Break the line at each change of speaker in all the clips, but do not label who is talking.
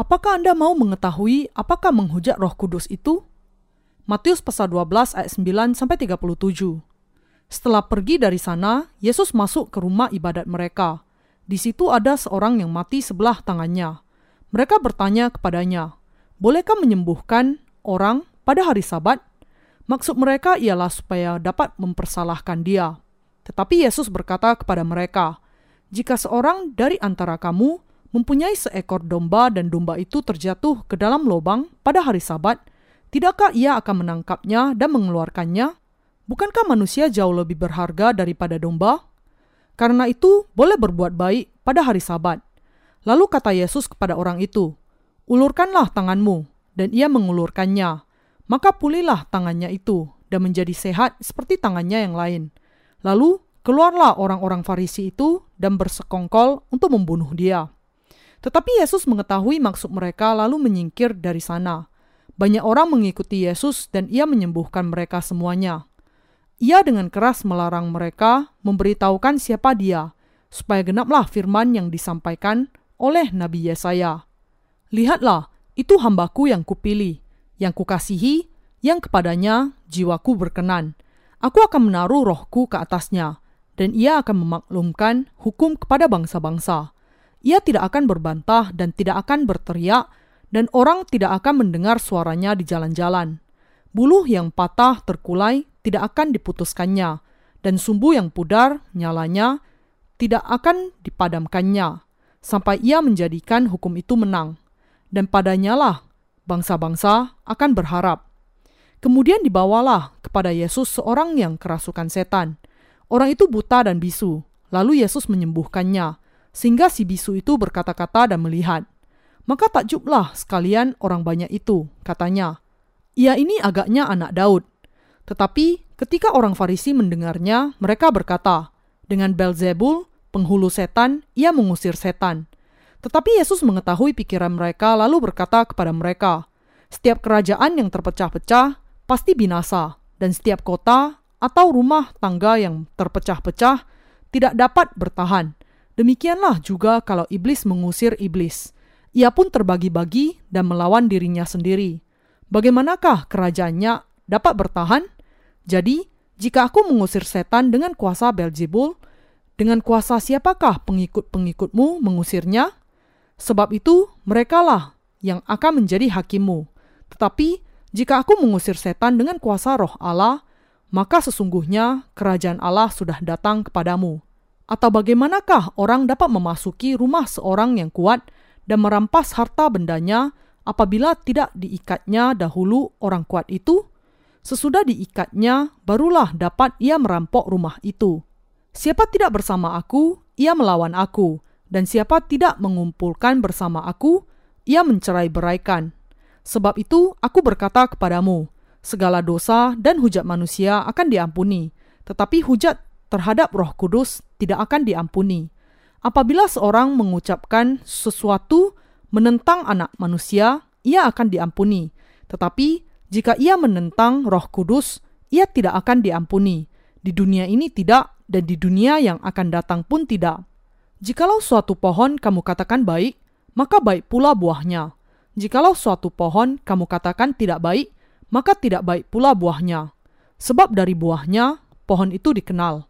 Apakah Anda mau mengetahui apakah menghujat Roh Kudus itu? Matius pasal 12 ayat 9 sampai 37. Setelah pergi dari sana, Yesus masuk ke rumah ibadat mereka. Di situ ada seorang yang mati sebelah tangannya. Mereka bertanya kepadanya, "Bolehkah menyembuhkan orang pada hari Sabat?" Maksud mereka ialah supaya dapat mempersalahkan dia. Tetapi Yesus berkata kepada mereka, "Jika seorang dari antara kamu mempunyai seekor domba dan domba itu terjatuh ke dalam lubang pada hari Sabat, tidakkah ia akan menangkapnya dan mengeluarkannya? Bukankah manusia jauh lebih berharga daripada domba? Karena itu, boleh berbuat baik pada hari Sabat." Lalu kata Yesus kepada orang itu, "Ulurkanlah tanganmu." Dan ia mengulurkannya maka pulihlah tangannya itu dan menjadi sehat seperti tangannya yang lain. Lalu keluarlah orang-orang Farisi itu dan bersekongkol untuk membunuh dia. Tetapi Yesus mengetahui maksud mereka lalu menyingkir dari sana. Banyak orang mengikuti Yesus dan ia menyembuhkan mereka semuanya. Ia dengan keras melarang mereka memberitahukan siapa dia, supaya genaplah firman yang disampaikan oleh Nabi Yesaya. Lihatlah, itu hambaku yang kupilih, yang kukasihi, yang kepadanya jiwaku berkenan. Aku akan menaruh rohku ke atasnya, dan ia akan memaklumkan hukum kepada bangsa-bangsa. Ia tidak akan berbantah dan tidak akan berteriak, dan orang tidak akan mendengar suaranya di jalan-jalan. Buluh yang patah terkulai tidak akan diputuskannya, dan sumbu yang pudar nyalanya tidak akan dipadamkannya, sampai ia menjadikan hukum itu menang. Dan padanyalah bangsa-bangsa akan berharap. Kemudian dibawalah kepada Yesus seorang yang kerasukan setan. Orang itu buta dan bisu, lalu Yesus menyembuhkannya, sehingga si bisu itu berkata-kata dan melihat. Maka takjublah sekalian orang banyak itu, katanya. Ia ini agaknya anak Daud. Tetapi ketika orang Farisi mendengarnya, mereka berkata, dengan Belzebul, penghulu setan, ia mengusir setan. Tetapi Yesus mengetahui pikiran mereka lalu berkata kepada mereka, Setiap kerajaan yang terpecah-pecah pasti binasa, dan setiap kota atau rumah tangga yang terpecah-pecah tidak dapat bertahan. Demikianlah juga kalau iblis mengusir iblis. Ia pun terbagi-bagi dan melawan dirinya sendiri. Bagaimanakah kerajaannya dapat bertahan? Jadi, jika aku mengusir setan dengan kuasa Belzebul, dengan kuasa siapakah pengikut-pengikutmu mengusirnya? Sebab itu, merekalah yang akan menjadi hakimmu. Tetapi, jika aku mengusir setan dengan kuasa roh Allah, maka sesungguhnya kerajaan Allah sudah datang kepadamu. Atau bagaimanakah orang dapat memasuki rumah seorang yang kuat dan merampas harta bendanya apabila tidak diikatnya dahulu orang kuat itu? Sesudah diikatnya, barulah dapat ia merampok rumah itu. Siapa tidak bersama aku, ia melawan aku, dan siapa tidak mengumpulkan bersama aku, ia mencerai beraikan. Sebab itu aku berkata kepadamu, segala dosa dan hujat manusia akan diampuni, tetapi hujat terhadap roh kudus tidak akan diampuni. Apabila seorang mengucapkan sesuatu menentang anak manusia, ia akan diampuni. Tetapi jika ia menentang roh kudus, ia tidak akan diampuni. Di dunia ini tidak, dan di dunia yang akan datang pun tidak. Jikalau suatu pohon kamu katakan baik, maka baik pula buahnya. Jikalau suatu pohon kamu katakan tidak baik, maka tidak baik pula buahnya. Sebab dari buahnya pohon itu dikenal.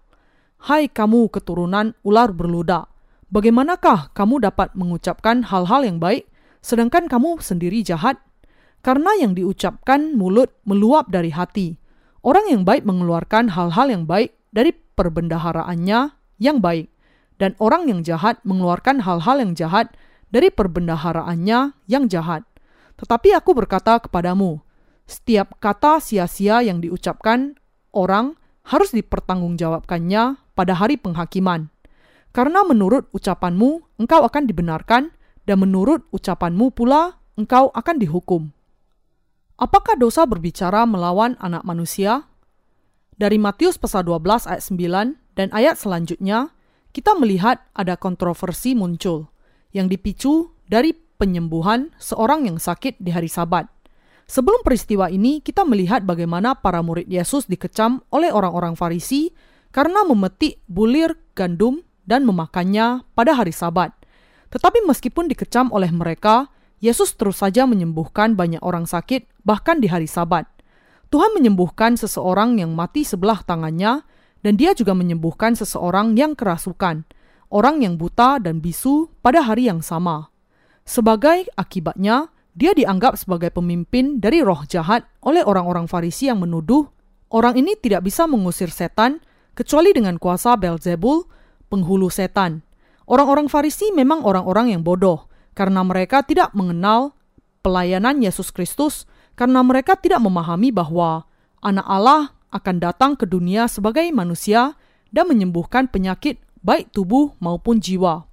Hai kamu keturunan ular berluda, bagaimanakah kamu dapat mengucapkan hal-hal yang baik, sedangkan kamu sendiri jahat? Karena yang diucapkan mulut meluap dari hati. Orang yang baik mengeluarkan hal-hal yang baik dari perbendaharaannya yang baik dan orang yang jahat mengeluarkan hal-hal yang jahat dari perbendaharaannya yang jahat. Tetapi aku berkata kepadamu, setiap kata sia-sia yang diucapkan orang harus dipertanggungjawabkannya pada hari penghakiman. Karena menurut ucapanmu engkau akan dibenarkan dan menurut ucapanmu pula engkau akan dihukum. Apakah dosa berbicara melawan anak manusia? Dari Matius pasal 12 ayat 9 dan ayat selanjutnya, kita melihat ada kontroversi muncul yang dipicu dari penyembuhan seorang yang sakit di hari Sabat. Sebelum peristiwa ini, kita melihat bagaimana para murid Yesus dikecam oleh orang-orang Farisi karena memetik bulir gandum dan memakannya pada hari Sabat. Tetapi meskipun dikecam oleh mereka, Yesus terus saja menyembuhkan banyak orang sakit, bahkan di hari Sabat. Tuhan menyembuhkan seseorang yang mati sebelah tangannya, dan Dia juga menyembuhkan seseorang yang kerasukan, orang yang buta dan bisu pada hari yang sama. Sebagai akibatnya, dia dianggap sebagai pemimpin dari roh jahat oleh orang-orang Farisi yang menuduh orang ini tidak bisa mengusir setan kecuali dengan kuasa Belzebul, penghulu setan. Orang-orang Farisi memang orang-orang yang bodoh karena mereka tidak mengenal pelayanan Yesus Kristus karena mereka tidak memahami bahwa anak Allah akan datang ke dunia sebagai manusia dan menyembuhkan penyakit baik tubuh maupun jiwa.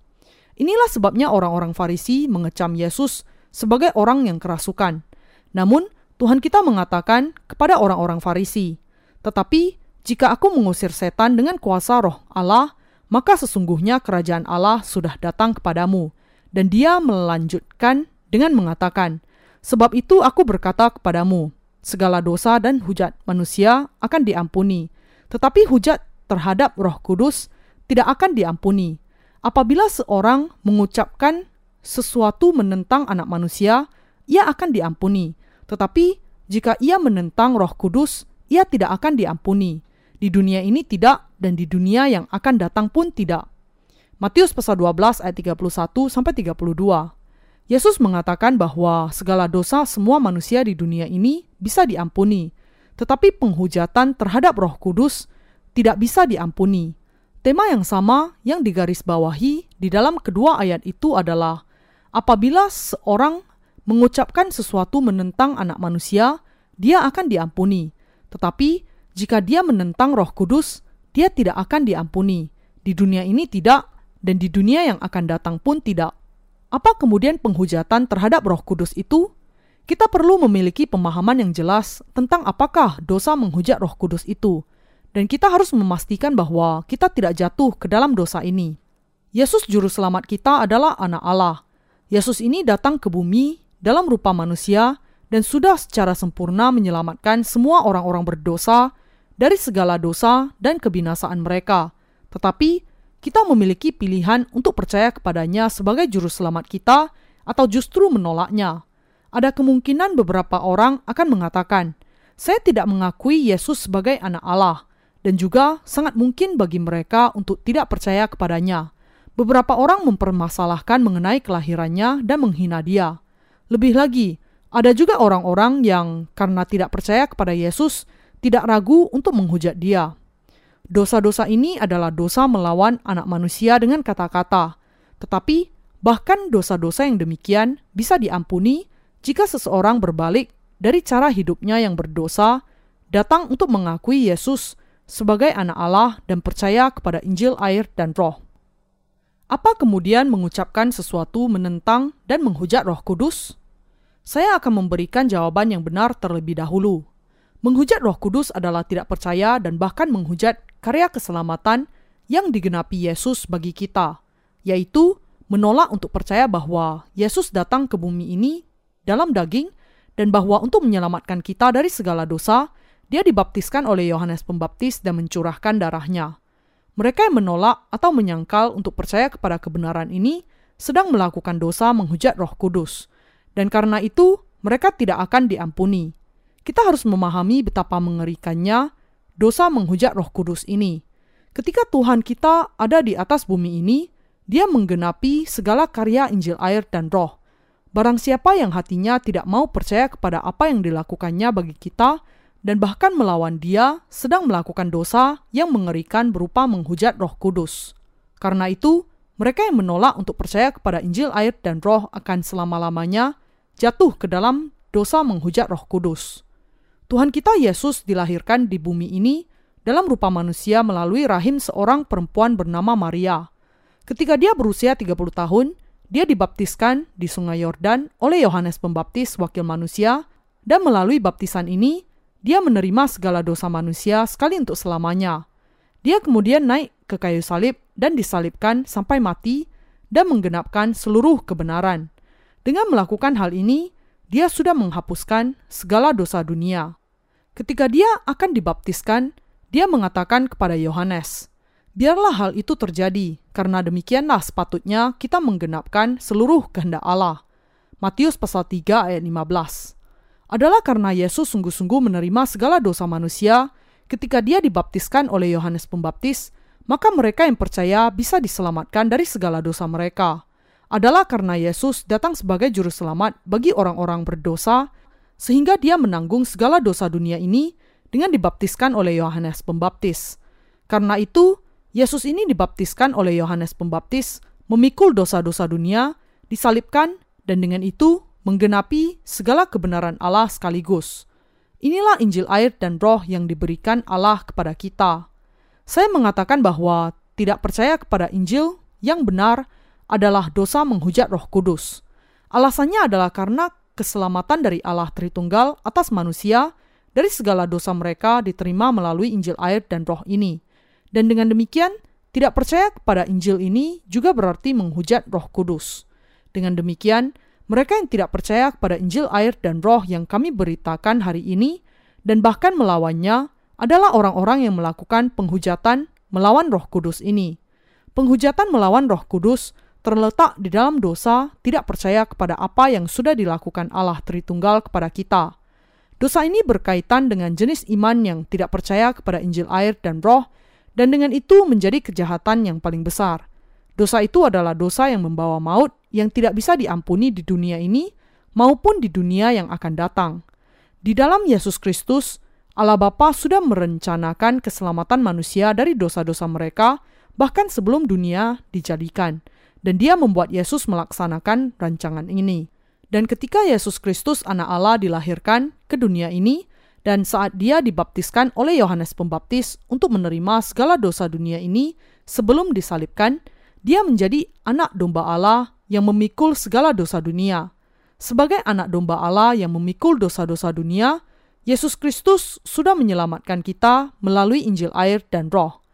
Inilah sebabnya orang-orang Farisi mengecam Yesus sebagai orang yang kerasukan. Namun, Tuhan kita mengatakan kepada orang-orang Farisi, "Tetapi jika aku mengusir setan dengan kuasa Roh Allah, maka sesungguhnya kerajaan Allah sudah datang kepadamu." Dan dia melanjutkan dengan mengatakan, "Sebab itu aku berkata kepadamu, segala dosa dan hujat manusia akan diampuni, tetapi hujat terhadap Roh Kudus tidak akan diampuni. Apabila seorang mengucapkan sesuatu menentang anak manusia, ia akan diampuni. Tetapi jika ia menentang Roh Kudus, ia tidak akan diampuni. Di dunia ini tidak dan di dunia yang akan datang pun tidak. Matius pasal 12 ayat 31 sampai 32. Yesus mengatakan bahwa segala dosa semua manusia di dunia ini bisa diampuni, tetapi penghujatan terhadap Roh Kudus tidak bisa diampuni. Tema yang sama yang digarisbawahi di dalam kedua ayat itu adalah apabila seorang mengucapkan sesuatu menentang anak manusia, dia akan diampuni. Tetapi jika dia menentang Roh Kudus, dia tidak akan diampuni. Di dunia ini tidak, dan di dunia yang akan datang pun tidak. Apa kemudian penghujatan terhadap Roh Kudus itu? Kita perlu memiliki pemahaman yang jelas tentang apakah dosa menghujat Roh Kudus itu dan kita harus memastikan bahwa kita tidak jatuh ke dalam dosa ini. Yesus Juru Selamat kita adalah Anak Allah. Yesus ini datang ke bumi dalam rupa manusia dan sudah secara sempurna menyelamatkan semua orang-orang berdosa dari segala dosa dan kebinasaan mereka. Tetapi kita memiliki pilihan untuk percaya kepadanya sebagai juru selamat kita atau justru menolaknya. Ada kemungkinan beberapa orang akan mengatakan, "Saya tidak mengakui Yesus sebagai anak Allah." dan juga sangat mungkin bagi mereka untuk tidak percaya kepadanya. Beberapa orang mempermasalahkan mengenai kelahirannya dan menghina dia. Lebih lagi, ada juga orang-orang yang karena tidak percaya kepada Yesus tidak ragu untuk menghujat dia. Dosa-dosa ini adalah dosa melawan anak manusia dengan kata-kata, tetapi bahkan dosa-dosa yang demikian bisa diampuni jika seseorang berbalik dari cara hidupnya yang berdosa, datang untuk mengakui Yesus sebagai anak Allah dan percaya kepada Injil air dan roh. Apa kemudian mengucapkan sesuatu menentang dan menghujat roh kudus? Saya akan memberikan jawaban yang benar terlebih dahulu. Menghujat roh kudus adalah tidak percaya dan bahkan menghujat karya keselamatan yang digenapi Yesus bagi kita, yaitu menolak untuk percaya bahwa Yesus datang ke bumi ini dalam daging dan bahwa untuk menyelamatkan kita dari segala dosa, dia dibaptiskan oleh Yohanes Pembaptis dan mencurahkan darahnya. Mereka yang menolak atau menyangkal untuk percaya kepada kebenaran ini sedang melakukan dosa menghujat Roh Kudus, dan karena itu mereka tidak akan diampuni. Kita harus memahami betapa mengerikannya dosa menghujat Roh Kudus ini. Ketika Tuhan kita ada di atas bumi ini, Dia menggenapi segala karya Injil air dan Roh. Barang siapa yang hatinya tidak mau percaya kepada apa yang dilakukannya bagi kita, dan bahkan melawan dia sedang melakukan dosa yang mengerikan berupa menghujat roh kudus. Karena itu, mereka yang menolak untuk percaya kepada Injil air dan roh akan selama-lamanya jatuh ke dalam dosa menghujat roh kudus. Tuhan kita Yesus dilahirkan di bumi ini dalam rupa manusia melalui rahim seorang perempuan bernama Maria. Ketika dia berusia 30 tahun, dia dibaptiskan di sungai Yordan oleh Yohanes Pembaptis wakil manusia dan melalui baptisan ini dia menerima segala dosa manusia sekali untuk selamanya. Dia kemudian naik ke kayu salib dan disalibkan sampai mati dan menggenapkan seluruh kebenaran. Dengan melakukan hal ini, dia sudah menghapuskan segala dosa dunia. Ketika dia akan dibaptiskan, dia mengatakan kepada Yohanes, "Biarlah hal itu terjadi, karena demikianlah sepatutnya kita menggenapkan seluruh kehendak Allah." Matius pasal 3 ayat 15. Adalah karena Yesus sungguh-sungguh menerima segala dosa manusia ketika dia dibaptiskan oleh Yohanes Pembaptis, maka mereka yang percaya bisa diselamatkan dari segala dosa mereka. Adalah karena Yesus datang sebagai juru selamat bagi orang-orang berdosa, sehingga dia menanggung segala dosa dunia ini dengan dibaptiskan oleh Yohanes Pembaptis. Karena itu, Yesus ini dibaptiskan oleh Yohanes Pembaptis, memikul dosa-dosa dunia, disalibkan, dan dengan itu menggenapi segala kebenaran Allah sekaligus. Inilah Injil air dan roh yang diberikan Allah kepada kita. Saya mengatakan bahwa tidak percaya kepada Injil yang benar adalah dosa menghujat roh kudus. Alasannya adalah karena keselamatan dari Allah Tritunggal atas manusia dari segala dosa mereka diterima melalui Injil air dan roh ini. Dan dengan demikian, tidak percaya kepada Injil ini juga berarti menghujat roh kudus. Dengan demikian, mereka yang tidak percaya kepada Injil air dan roh yang kami beritakan hari ini dan bahkan melawannya adalah orang-orang yang melakukan penghujatan melawan roh kudus ini. Penghujatan melawan roh kudus terletak di dalam dosa tidak percaya kepada apa yang sudah dilakukan Allah Tritunggal kepada kita. Dosa ini berkaitan dengan jenis iman yang tidak percaya kepada Injil air dan roh, dan dengan itu menjadi kejahatan yang paling besar. Dosa itu adalah dosa yang membawa maut yang tidak bisa diampuni di dunia ini maupun di dunia yang akan datang. Di dalam Yesus Kristus, Allah Bapa sudah merencanakan keselamatan manusia dari dosa-dosa mereka bahkan sebelum dunia dijadikan, dan Dia membuat Yesus melaksanakan rancangan ini. Dan ketika Yesus Kristus, Anak Allah, dilahirkan ke dunia ini, dan saat Dia dibaptiskan oleh Yohanes Pembaptis untuk menerima segala dosa dunia ini sebelum disalibkan, dia menjadi anak domba Allah yang memikul segala dosa dunia. Sebagai anak domba Allah yang memikul dosa-dosa dunia, Yesus Kristus sudah menyelamatkan kita melalui Injil air dan roh.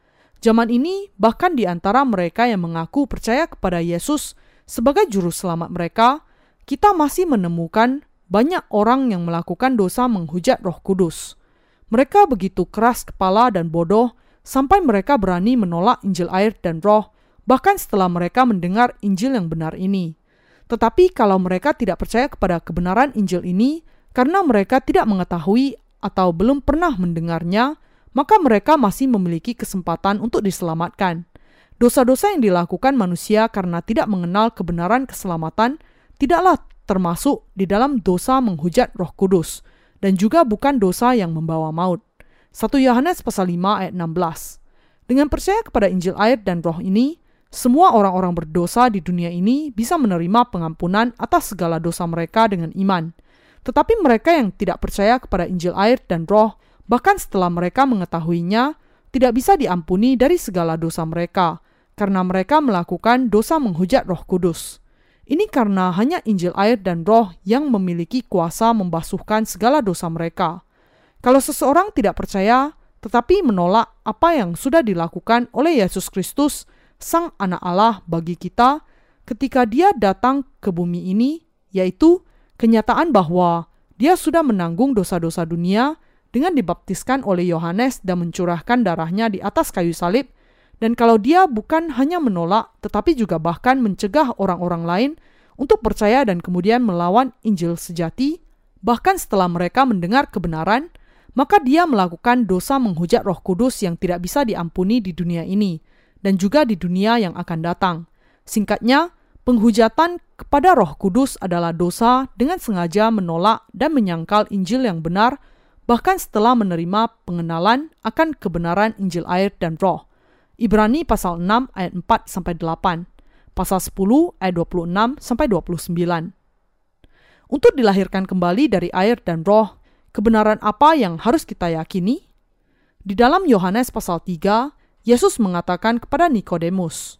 Zaman ini, bahkan di antara mereka yang mengaku percaya kepada Yesus sebagai juru selamat mereka, kita masih menemukan banyak orang yang melakukan dosa menghujat roh kudus. Mereka begitu keras kepala dan bodoh sampai mereka berani menolak Injil air dan roh bahkan setelah mereka mendengar Injil yang benar ini. Tetapi kalau mereka tidak percaya kepada kebenaran Injil ini karena mereka tidak mengetahui atau belum pernah mendengarnya, maka mereka masih memiliki kesempatan untuk diselamatkan. Dosa-dosa yang dilakukan manusia karena tidak mengenal kebenaran keselamatan tidaklah termasuk di dalam dosa menghujat Roh Kudus dan juga bukan dosa yang membawa maut. 1 Yohanes pasal 5 ayat 16. Dengan percaya kepada Injil air dan Roh ini, semua orang-orang berdosa di dunia ini bisa menerima pengampunan atas segala dosa mereka dengan iman. Tetapi mereka yang tidak percaya kepada Injil air dan roh, bahkan setelah mereka mengetahuinya, tidak bisa diampuni dari segala dosa mereka, karena mereka melakukan dosa menghujat roh kudus. Ini karena hanya Injil air dan roh yang memiliki kuasa membasuhkan segala dosa mereka. Kalau seseorang tidak percaya, tetapi menolak apa yang sudah dilakukan oleh Yesus Kristus, Sang Anak Allah bagi kita ketika Dia datang ke bumi ini, yaitu kenyataan bahwa Dia sudah menanggung dosa-dosa dunia dengan dibaptiskan oleh Yohanes dan mencurahkan darahnya di atas kayu salib. Dan kalau dia bukan hanya menolak, tetapi juga bahkan mencegah orang-orang lain untuk percaya dan kemudian melawan Injil sejati, bahkan setelah mereka mendengar kebenaran, maka dia melakukan dosa menghujat Roh Kudus yang tidak bisa diampuni di dunia ini dan juga di dunia yang akan datang. Singkatnya, penghujatan kepada Roh Kudus adalah dosa dengan sengaja menolak dan menyangkal Injil yang benar, bahkan setelah menerima pengenalan akan kebenaran Injil air dan Roh. Ibrani pasal 6 ayat 4 sampai 8, pasal 10 ayat 26 sampai 29. Untuk dilahirkan kembali dari air dan roh, kebenaran apa yang harus kita yakini? Di dalam Yohanes pasal 3 Yesus mengatakan kepada Nikodemus,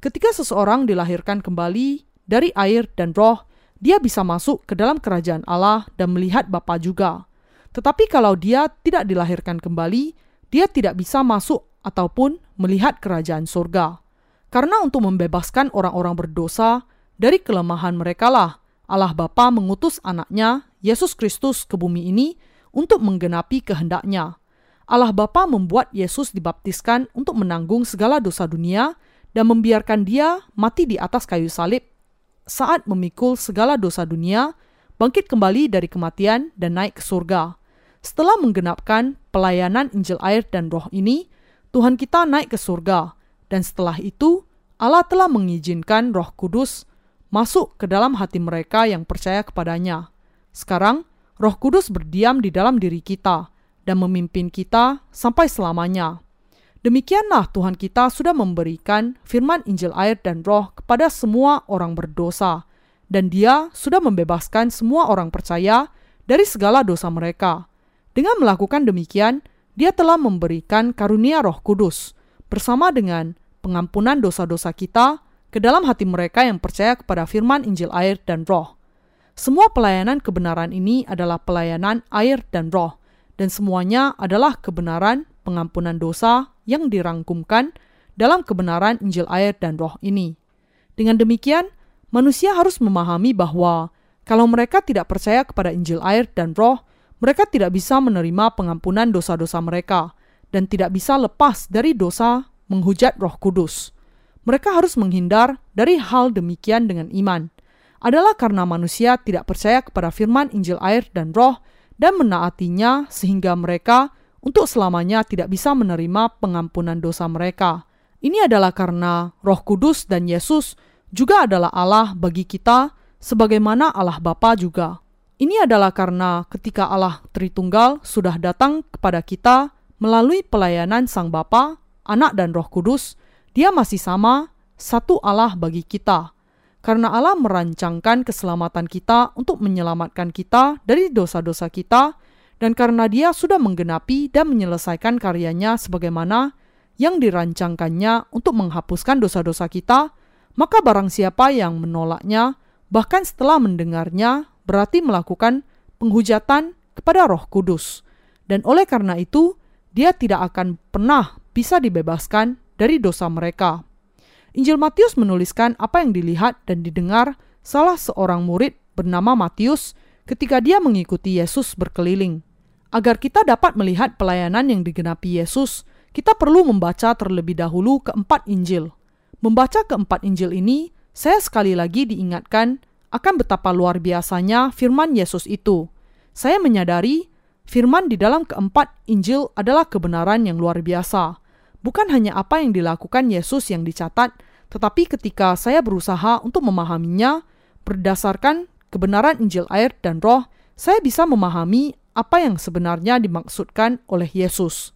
"Ketika seseorang dilahirkan kembali dari air dan roh, dia bisa masuk ke dalam kerajaan Allah dan melihat Bapa juga. Tetapi kalau dia tidak dilahirkan kembali, dia tidak bisa masuk ataupun melihat kerajaan surga. Karena untuk membebaskan orang-orang berdosa dari kelemahan mereka lah Allah Bapa mengutus anaknya, Yesus Kristus ke bumi ini untuk menggenapi kehendaknya. Allah Bapa membuat Yesus dibaptiskan untuk menanggung segala dosa dunia dan membiarkan dia mati di atas kayu salib saat memikul segala dosa dunia, bangkit kembali dari kematian dan naik ke surga. Setelah menggenapkan pelayanan Injil air dan roh ini, Tuhan kita naik ke surga, dan setelah itu Allah telah mengizinkan roh kudus masuk ke dalam hati mereka yang percaya kepadanya. Sekarang, roh kudus berdiam di dalam diri kita dan memimpin kita sampai selamanya. Demikianlah Tuhan kita sudah memberikan firman Injil air dan roh kepada semua orang berdosa, dan dia sudah membebaskan semua orang percaya dari segala dosa mereka. Dengan melakukan demikian, dia telah memberikan karunia roh kudus, bersama dengan pengampunan dosa-dosa kita ke dalam hati mereka yang percaya kepada firman Injil air dan roh. Semua pelayanan kebenaran ini adalah pelayanan air dan roh, dan semuanya adalah kebenaran pengampunan dosa yang dirangkumkan dalam kebenaran Injil air dan roh ini. Dengan demikian, manusia harus memahami bahwa kalau mereka tidak percaya kepada Injil air dan roh, mereka tidak bisa menerima pengampunan dosa-dosa mereka dan tidak bisa lepas dari dosa menghujat roh kudus. Mereka harus menghindar dari hal demikian dengan iman. Adalah karena manusia tidak percaya kepada firman Injil air dan roh dan menaatinya sehingga mereka untuk selamanya tidak bisa menerima pengampunan dosa mereka. Ini adalah karena Roh Kudus dan Yesus juga adalah Allah bagi kita, sebagaimana Allah Bapa juga. Ini adalah karena ketika Allah Tritunggal sudah datang kepada kita melalui pelayanan Sang Bapa, Anak dan Roh Kudus, Dia masih sama satu Allah bagi kita. Karena Allah merancangkan keselamatan kita untuk menyelamatkan kita dari dosa-dosa kita, dan karena dia sudah menggenapi dan menyelesaikan karyanya sebagaimana yang dirancangkannya untuk menghapuskan dosa-dosa kita, maka barang siapa yang menolaknya, bahkan setelah mendengarnya, berarti melakukan penghujatan kepada Roh Kudus, dan oleh karena itu dia tidak akan pernah bisa dibebaskan dari dosa mereka. Injil Matius menuliskan apa yang dilihat dan didengar salah seorang murid bernama Matius ketika dia mengikuti Yesus berkeliling. Agar kita dapat melihat pelayanan yang digenapi Yesus, kita perlu membaca terlebih dahulu keempat Injil. Membaca keempat Injil ini, saya sekali lagi diingatkan akan betapa luar biasanya firman Yesus itu. Saya menyadari firman di dalam keempat Injil adalah kebenaran yang luar biasa. Bukan hanya apa yang dilakukan Yesus yang dicatat, tetapi ketika saya berusaha untuk memahaminya berdasarkan kebenaran Injil air dan roh, saya bisa memahami apa yang sebenarnya dimaksudkan oleh Yesus.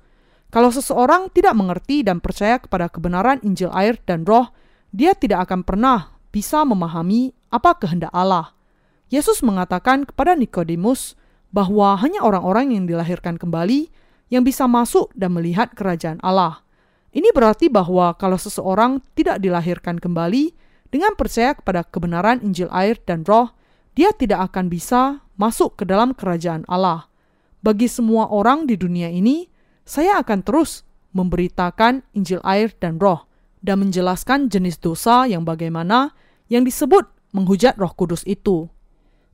Kalau seseorang tidak mengerti dan percaya kepada kebenaran Injil air dan roh, dia tidak akan pernah bisa memahami apa kehendak Allah. Yesus mengatakan kepada Nikodemus bahwa hanya orang-orang yang dilahirkan kembali yang bisa masuk dan melihat kerajaan Allah. Ini berarti bahwa kalau seseorang tidak dilahirkan kembali dengan percaya kepada kebenaran Injil air dan roh, dia tidak akan bisa masuk ke dalam kerajaan Allah bagi semua orang di dunia ini, saya akan terus memberitakan Injil air dan roh dan menjelaskan jenis dosa yang bagaimana yang disebut menghujat roh kudus itu.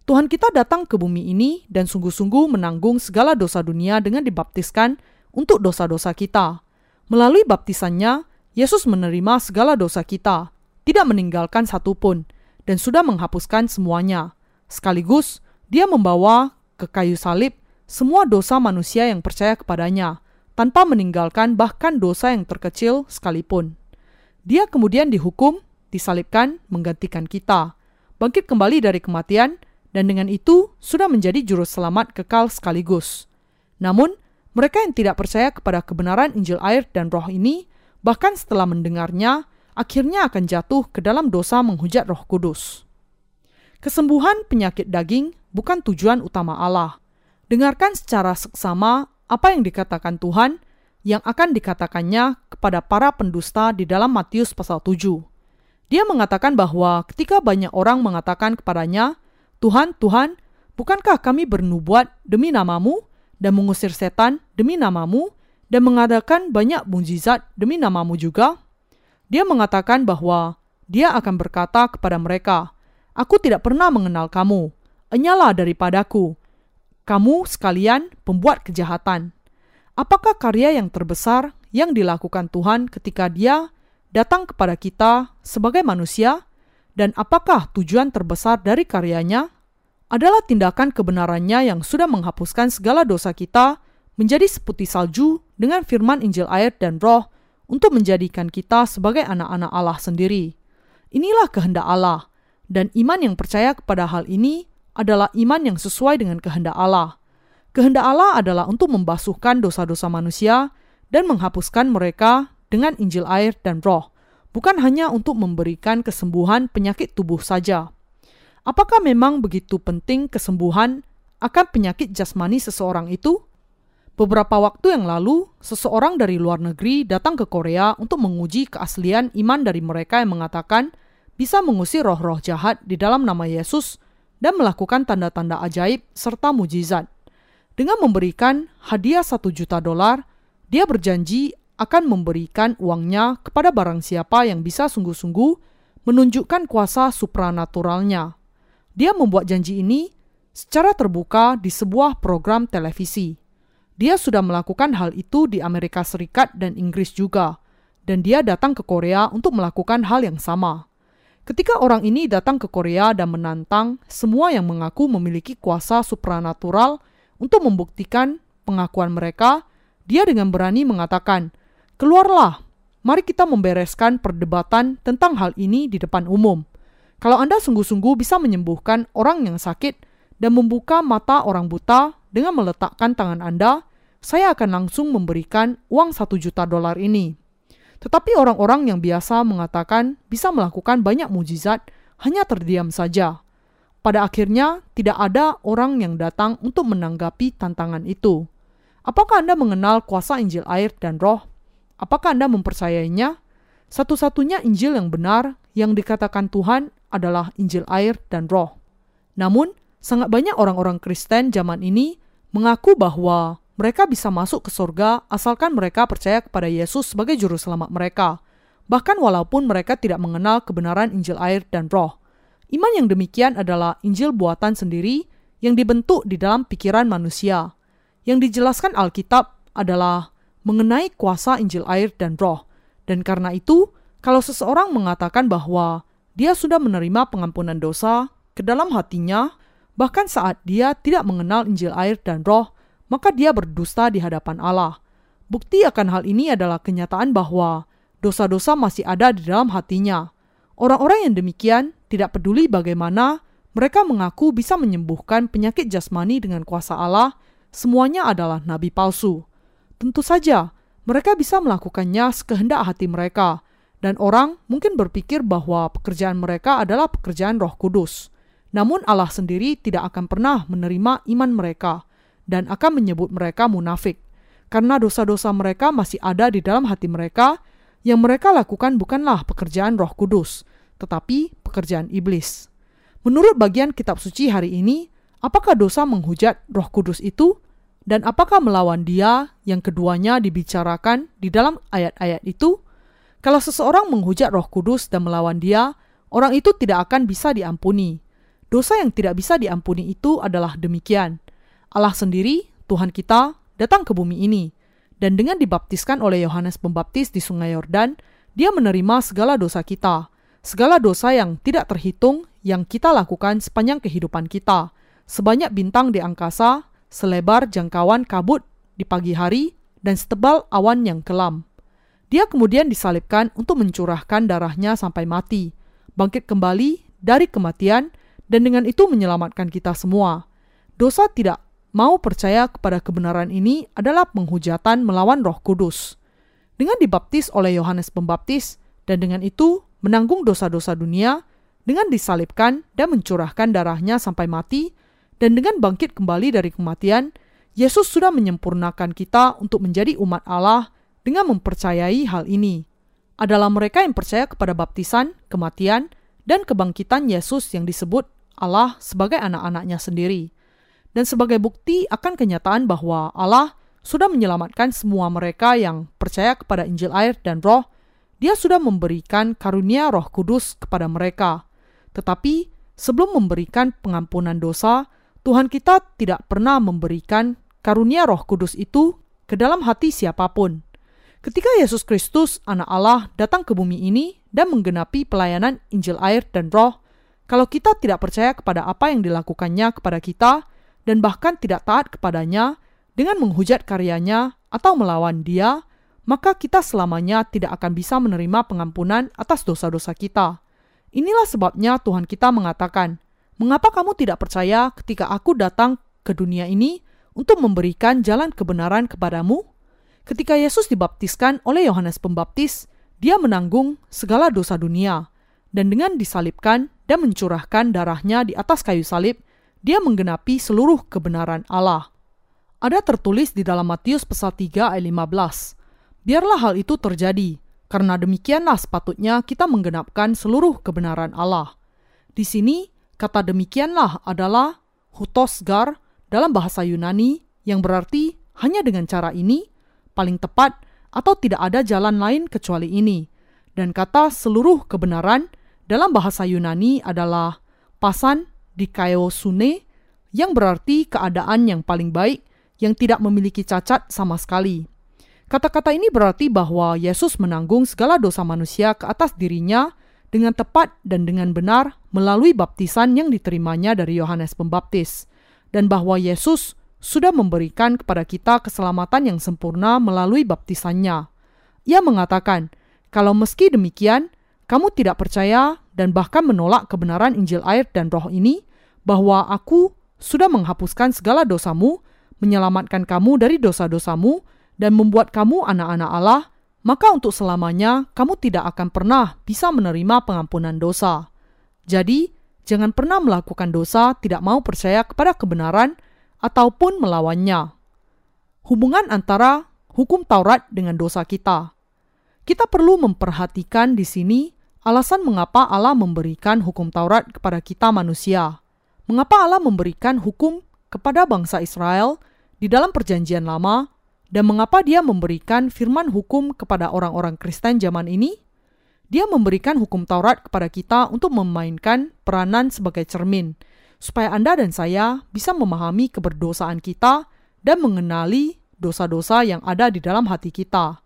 Tuhan kita datang ke bumi ini dan sungguh-sungguh menanggung segala dosa dunia dengan dibaptiskan untuk dosa-dosa kita. Melalui baptisannya, Yesus menerima segala dosa kita, tidak meninggalkan satupun, dan sudah menghapuskan semuanya. Sekaligus, dia membawa ke kayu salib semua dosa manusia yang percaya kepadanya, tanpa meninggalkan bahkan dosa yang terkecil sekalipun. Dia kemudian dihukum, disalibkan, menggantikan kita, bangkit kembali dari kematian, dan dengan itu sudah menjadi juru selamat kekal sekaligus. Namun, mereka yang tidak percaya kepada kebenaran Injil air dan roh ini, bahkan setelah mendengarnya, akhirnya akan jatuh ke dalam dosa menghujat roh kudus. Kesembuhan penyakit daging bukan tujuan utama Allah, Dengarkan secara seksama apa yang dikatakan Tuhan yang akan dikatakannya kepada para pendusta di dalam Matius pasal 7. Dia mengatakan bahwa ketika banyak orang mengatakan kepadanya, Tuhan, Tuhan, bukankah kami bernubuat demi namamu dan mengusir setan demi namamu dan mengadakan banyak mujizat demi namamu juga? Dia mengatakan bahwa dia akan berkata kepada mereka, Aku tidak pernah mengenal kamu, enyalah daripadaku, kamu sekalian pembuat kejahatan. Apakah karya yang terbesar yang dilakukan Tuhan ketika Dia datang kepada kita sebagai manusia? Dan apakah tujuan terbesar dari karyanya? Adalah tindakan kebenarannya yang sudah menghapuskan segala dosa kita menjadi seputih salju dengan firman Injil air dan roh untuk menjadikan kita sebagai anak-anak Allah sendiri. Inilah kehendak Allah, dan iman yang percaya kepada hal ini adalah iman yang sesuai dengan kehendak Allah. Kehendak Allah adalah untuk membasuhkan dosa-dosa manusia dan menghapuskan mereka dengan Injil air dan roh, bukan hanya untuk memberikan kesembuhan penyakit tubuh saja. Apakah memang begitu penting kesembuhan akan penyakit jasmani seseorang itu? Beberapa waktu yang lalu, seseorang dari luar negeri datang ke Korea untuk menguji keaslian iman dari mereka yang mengatakan bisa mengusir roh-roh jahat di dalam nama Yesus dan melakukan tanda-tanda ajaib serta mujizat. Dengan memberikan hadiah satu juta dolar, dia berjanji akan memberikan uangnya kepada barang siapa yang bisa sungguh-sungguh menunjukkan kuasa supranaturalnya. Dia membuat janji ini secara terbuka di sebuah program televisi. Dia sudah melakukan hal itu di Amerika Serikat dan Inggris juga, dan dia datang ke Korea untuk melakukan hal yang sama. Ketika orang ini datang ke Korea dan menantang semua yang mengaku memiliki kuasa supranatural untuk membuktikan pengakuan mereka, dia dengan berani mengatakan, "Keluarlah, mari kita membereskan perdebatan tentang hal ini di depan umum. Kalau Anda sungguh-sungguh bisa menyembuhkan orang yang sakit dan membuka mata orang buta dengan meletakkan tangan Anda, saya akan langsung memberikan uang satu juta dolar ini. Tetapi orang-orang yang biasa mengatakan bisa melakukan banyak mujizat hanya terdiam saja. Pada akhirnya, tidak ada orang yang datang untuk menanggapi tantangan itu. Apakah Anda mengenal kuasa Injil air dan roh? Apakah Anda mempercayainya? Satu-satunya Injil yang benar yang dikatakan Tuhan adalah Injil air dan roh. Namun, sangat banyak orang-orang Kristen zaman ini mengaku bahwa mereka bisa masuk ke surga asalkan mereka percaya kepada Yesus sebagai juru selamat mereka, bahkan walaupun mereka tidak mengenal kebenaran Injil air dan roh. Iman yang demikian adalah Injil buatan sendiri yang dibentuk di dalam pikiran manusia. Yang dijelaskan Alkitab adalah mengenai kuasa Injil air dan roh. Dan karena itu, kalau seseorang mengatakan bahwa dia sudah menerima pengampunan dosa ke dalam hatinya, bahkan saat dia tidak mengenal Injil air dan roh, maka dia berdusta di hadapan Allah. Bukti akan hal ini adalah kenyataan bahwa dosa-dosa masih ada di dalam hatinya. Orang-orang yang demikian tidak peduli bagaimana mereka mengaku bisa menyembuhkan penyakit jasmani dengan kuasa Allah, semuanya adalah nabi palsu. Tentu saja, mereka bisa melakukannya sekehendak hati mereka, dan orang mungkin berpikir bahwa pekerjaan mereka adalah pekerjaan Roh Kudus. Namun, Allah sendiri tidak akan pernah menerima iman mereka dan akan menyebut mereka munafik, karena dosa-dosa mereka masih ada di dalam hati mereka. Yang mereka lakukan bukanlah pekerjaan Roh Kudus, tetapi pekerjaan iblis. Menurut bagian kitab suci hari ini, apakah dosa menghujat Roh Kudus itu? Dan apakah melawan Dia yang keduanya dibicarakan di dalam ayat-ayat itu? Kalau seseorang menghujat Roh Kudus dan melawan Dia, orang itu tidak akan bisa diampuni. Dosa yang tidak bisa diampuni itu adalah demikian: Allah sendiri, Tuhan kita, datang ke bumi ini. Dan dengan dibaptiskan oleh Yohanes Pembaptis di Sungai Yordan, dia menerima segala dosa kita, segala dosa yang tidak terhitung yang kita lakukan sepanjang kehidupan kita, sebanyak bintang di angkasa, selebar jangkauan kabut di pagi hari, dan setebal awan yang kelam. Dia kemudian disalibkan untuk mencurahkan darahnya sampai mati, bangkit kembali dari kematian, dan dengan itu menyelamatkan kita semua. Dosa tidak mau percaya kepada kebenaran ini adalah penghujatan melawan Roh Kudus. Dengan dibaptis oleh Yohanes Pembaptis dan dengan itu menanggung dosa-dosa dunia, dengan disalibkan dan mencurahkan darahnya sampai mati, dan dengan bangkit kembali dari kematian, Yesus sudah menyempurnakan kita untuk menjadi umat Allah dengan mempercayai hal ini. Adalah mereka yang percaya kepada baptisan, kematian, dan kebangkitan Yesus yang disebut Allah sebagai anak-anaknya sendiri dan sebagai bukti akan kenyataan bahwa Allah sudah menyelamatkan semua mereka yang percaya kepada Injil air dan roh, dia sudah memberikan karunia roh kudus kepada mereka. Tetapi sebelum memberikan pengampunan dosa, Tuhan kita tidak pernah memberikan karunia roh kudus itu ke dalam hati siapa pun. Ketika Yesus Kristus, Anak Allah, datang ke bumi ini dan menggenapi pelayanan Injil air dan Roh, kalau kita tidak percaya kepada apa yang dilakukannya kepada kita dan bahkan tidak taat kepadanya dengan menghujat karyanya atau melawan dia, maka kita selamanya tidak akan bisa menerima pengampunan atas dosa-dosa kita. Inilah sebabnya Tuhan kita mengatakan, "Mengapa kamu tidak percaya ketika aku datang ke dunia ini untuk memberikan jalan kebenaran kepadamu?" Ketika Yesus dibaptiskan oleh Yohanes Pembaptis, dia menanggung segala dosa dunia, dan dengan disalibkan dan mencurahkan darahnya di atas kayu salib, dia menggenapi seluruh kebenaran Allah. Ada tertulis di dalam Matius pasal 3 ayat 15, Biarlah hal itu terjadi, karena demikianlah sepatutnya kita menggenapkan seluruh kebenaran Allah. Di sini, kata demikianlah adalah hutosgar dalam bahasa Yunani yang berarti hanya dengan cara ini, paling tepat atau tidak ada jalan lain kecuali ini. Dan kata seluruh kebenaran dalam bahasa Yunani adalah pasan dikaiosune yang berarti keadaan yang paling baik yang tidak memiliki cacat sama sekali. Kata-kata ini berarti bahwa Yesus menanggung segala dosa manusia ke atas dirinya dengan tepat dan dengan benar melalui baptisan yang diterimanya dari Yohanes Pembaptis, dan bahwa Yesus sudah memberikan kepada kita keselamatan yang sempurna melalui baptisannya. Ia mengatakan, "Kalau meski demikian, kamu tidak percaya dan bahkan menolak kebenaran Injil air dan Roh ini, bahwa Aku sudah menghapuskan segala dosamu, menyelamatkan kamu dari dosa-dosamu." dan membuat kamu anak-anak Allah, maka untuk selamanya kamu tidak akan pernah bisa menerima pengampunan dosa. Jadi, jangan pernah melakukan dosa tidak mau percaya kepada kebenaran ataupun melawannya. Hubungan antara hukum Taurat dengan dosa kita. Kita perlu memperhatikan di sini alasan mengapa Allah memberikan hukum Taurat kepada kita manusia. Mengapa Allah memberikan hukum kepada bangsa Israel di dalam Perjanjian Lama dan mengapa dia memberikan firman hukum kepada orang-orang Kristen zaman ini? Dia memberikan hukum Taurat kepada kita untuk memainkan peranan sebagai cermin, supaya Anda dan saya bisa memahami keberdosaan kita dan mengenali dosa-dosa yang ada di dalam hati kita.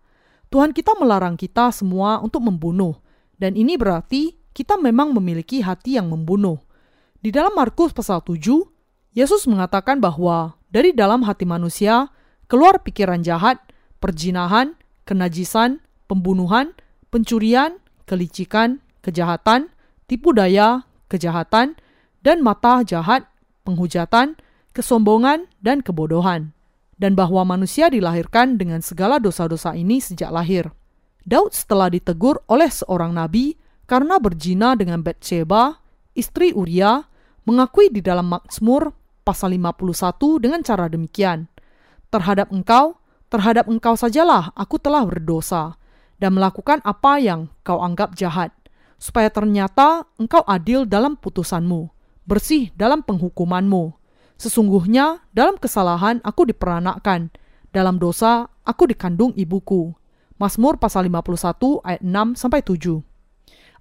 Tuhan kita melarang kita semua untuk membunuh, dan ini berarti kita memang memiliki hati yang membunuh. Di dalam Markus pasal 7, Yesus mengatakan bahwa dari dalam hati manusia keluar pikiran jahat, perjinahan, kenajisan, pembunuhan, pencurian, kelicikan, kejahatan, tipu daya, kejahatan, dan mata jahat, penghujatan, kesombongan, dan kebodohan. Dan bahwa manusia dilahirkan dengan segala dosa-dosa ini sejak lahir. Daud setelah ditegur oleh seorang nabi karena berzina dengan Bathsheba, istri Uria, mengakui di dalam Mazmur pasal 51 dengan cara demikian terhadap engkau, terhadap engkau sajalah aku telah berdosa dan melakukan apa yang kau anggap jahat, supaya ternyata engkau adil dalam putusanmu, bersih dalam penghukumanmu. Sesungguhnya dalam kesalahan aku diperanakkan, dalam dosa aku dikandung ibuku. Mazmur pasal 51 ayat 6 sampai 7.